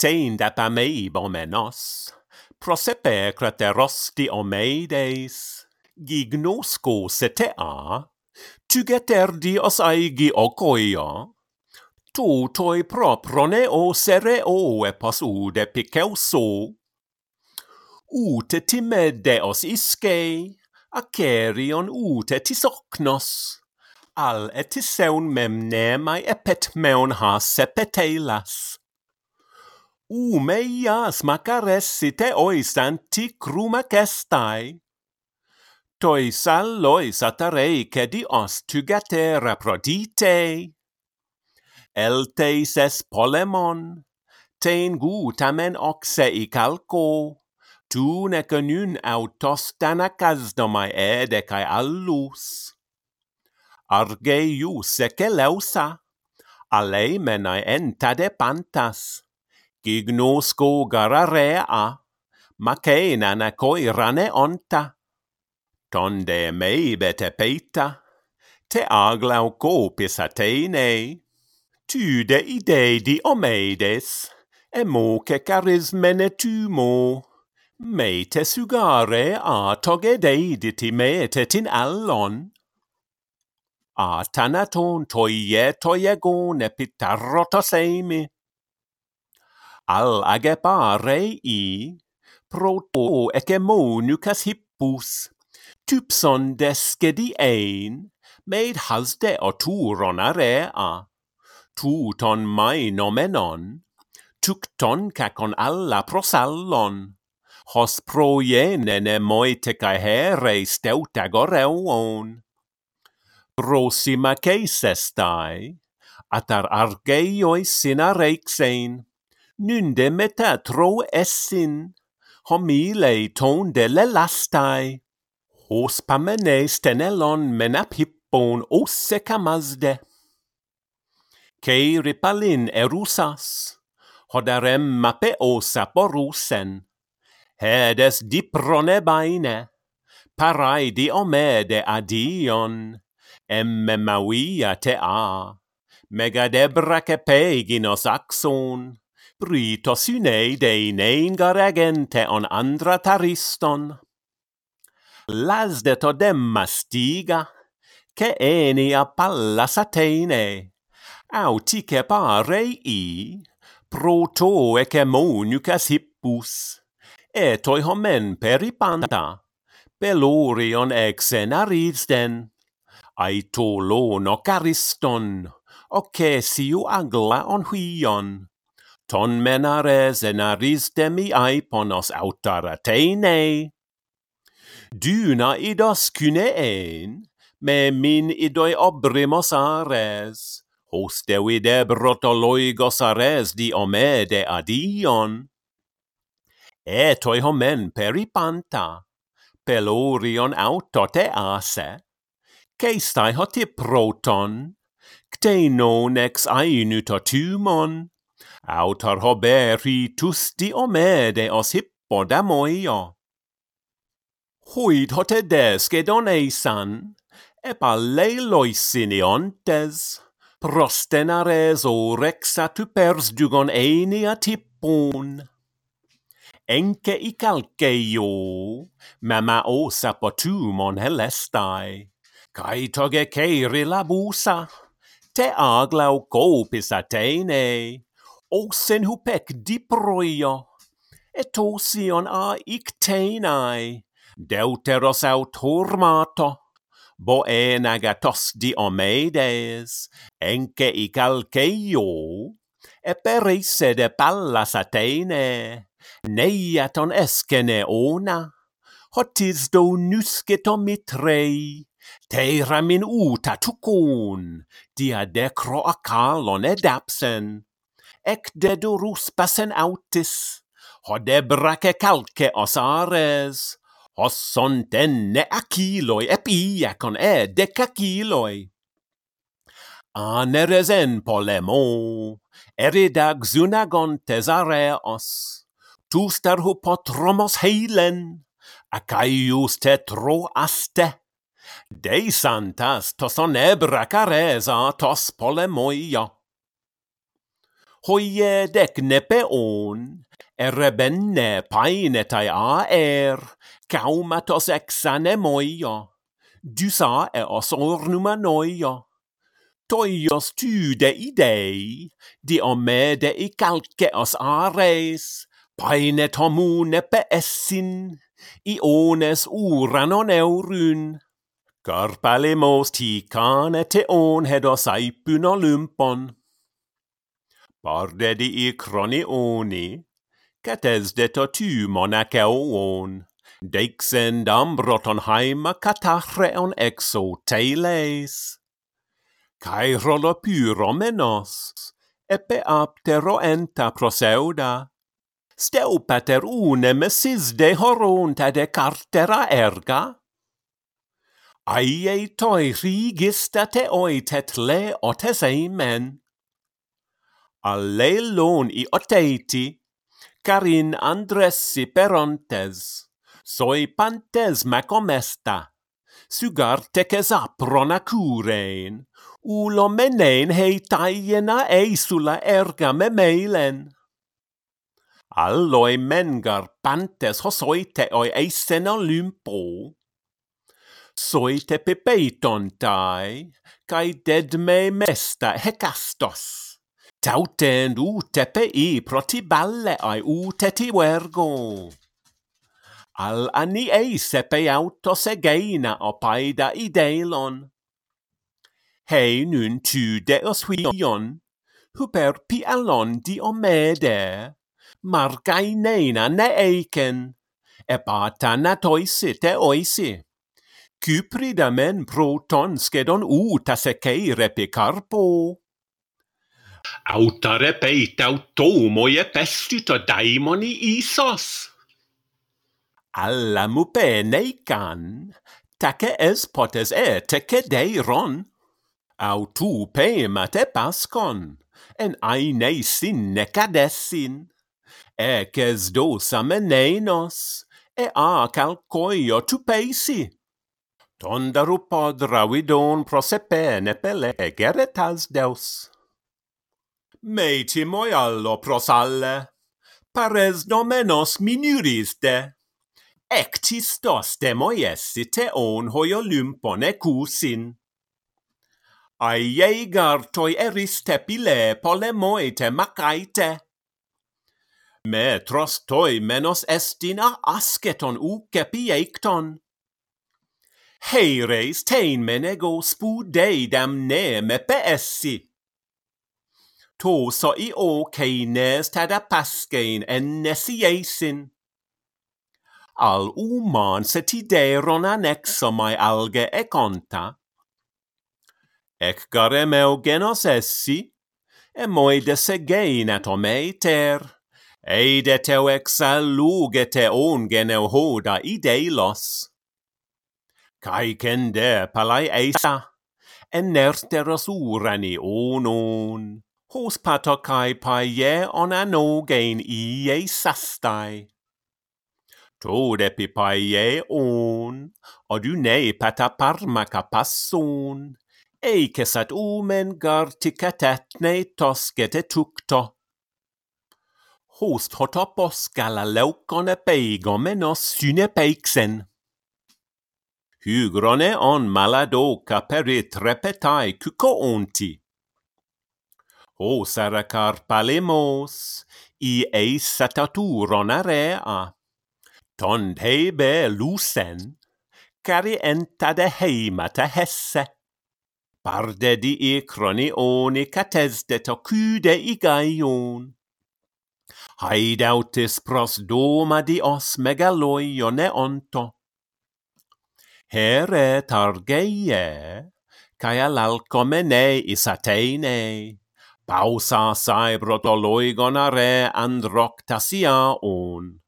teinda pamei bomenos, prosepe craterosti omeides, gignosco setea, di os aigi ocoia, tu toi proproneo sereo e pasude piceuso, ute time deos isce, acerion ute tis ocnos, al etiseun mem nemai epet meon has sepetelas umeias macaressite cruma crumacestai. Toi sallois atarei cedios tugatera prodite. Elteis es polemon, tein oxe i calco, tu neconun autos danacasdomai edecae allus. Argeius eceleusa, alemenae entade pantas Gignoskogararea, makeina koirane onta. Tonde meibete peita, te aglau kopisa teine. Tyde ideidi omeides, emoke karismene tymo. Meite sugare atage deiditi metetin allon. Atanaton toie toiegone pitarrotoseimi. al agepare i pro to ecemounucas hippus. Typson descediein made hasde oturon area. Tuton mai nomenon tukton cacon alla prosallon. Hos proienene moite cae here steuta goreuon. Prosima ceisestai, atar argeioi sina reixein, Nunde metatro essin, homile ton de lastai Hos pamene stenelon menap hippon osecamazde. Cei ripalin erusas, hodarem mapeos aporusen. Hedes diprone baine, parai di omede adion, emme mawia tea, megadebra cepeginos axon prytosyne dei nein garegente on andra tariston. Las de todemma stiga, che enia palla satene, autice parei i, protoe che monucas hippus, et toi homen peripanta, pelorion exenaristen, aitolono cariston, ocesiu agla on huion, ton menares demi ai ponos autarateine. Duna idos kyneen, me min idoi obrimos ares, hos devide brotoloigos ares diomede adion. Etoi homen peripanta, pelorion autote ase, ceistai hoti proton, cteinon ex ainuto tumon, autor hoberi tusti omede os hippo da moio. Huid hote descedon eisan, epallei loisiniontes, prostenares o rexa tu tupers dugon einia tippun. Enke i calceio, mama osa potumon helestai, cae toge ceiri labusa, te aglau copis atenei osen hupek diproio, et osion a icteinae, deuteros autormato, di omedes, enke i calceio, eperise de pallas Atene, neiaton escene ona, hotis do nusceto mitrei, teramin uta tucun, dia decro acalon edapsen, ec dedurus passen autis, Hodebrace calce os ares, Os sont enne aciloi, epiacon e decaciloi. Aneres en polemo, eridag zunagontes areos. tus potromos heilen, acaius te troaste, de santas tos onebra caresa tos polemoia hoie dec nepeon, erebenne paenetai aer, caumatos exanemoia, dusa eos ornumanoia. Toios tu de idei, diomede i calceos ares, paine tomu nepe essin, iones uranon eurun. Carpalemos ti cane teon hedos aipun olympon. Pardedi cronioni, cates de totu monaceoon, dexen dambroton haima catachreon exo teles. Cairolopyro menos, epe apteroenta proseuda, steupater unem sisde horonta de cartera erga, Aie toi rigista te oitet le otes eimen Αλληλον οι οτέιτι, καρίν ανδρέσι περόντες, σοι παντές μακομέστα, σουγάρ τεκες άπρονα κούρειν, ούλο μενέν χειτάιενα εισουλα έργα με μέιλεν. Alloi mengar pantes hosoite oi eisen olympo. Soite pepeiton tai, cae dedme mesta hecastos. Tauten u tepe i proti balle ai u teti vergo. Al anni ei sepe autos egeina opaida ideilon. Hei nun tu deos huion, huper pi alon di o mede, diomede, margaineina ne eiken, epatana toisi te oisi. Kyprida men proton skedon u ta sekei repi carpo. Autarepeitautoumoi epestito daimoni Isos. Alla mupeikan tace es potes e teke deiron autu peimate pascon, en aine sin necadessin eces dos amenenos, e a calcoio tu peisi. Tondaru pod ravidon prosepe nepele egeretas deus meti moiallo prosalle, pares nomenos minuriste. Ectis toste on hoi hoio lympon Ai Aiei gartoi eris tepile polemoite macaite. Metros toi menos estina asketon uke pieikton. Heires tein menego spudeidam ne me peessi to so i o keines توصائی او کینس تدپسکین انسییسین al uman setideron annexomai alge econta. Ec garem eugenos essi, emoide segein atomei ter, eide teu exaluge te ongen euhoda ideilos. Cai cende palai eisa, enerteros urani onon. hospatokai paie on anogein ie sastai. Todepi paie on, odunei pataparmaka passon, eikesat omen gartikatätnei toskete tukto. Host leukone laukkone peigomenos syne peiksen. Hygrone on maladoka peri trepetai kuko onti. O Sarakar Palemos, i eis sataturon area, ton hebe lusen, cari entade heimata hesse. Parde dii cronioni to ocude i gaion. Haidautis pros doma dios megaloione onto. Here targeie, cae alalcomene isateine pausa saibroto loigonare androctasia on.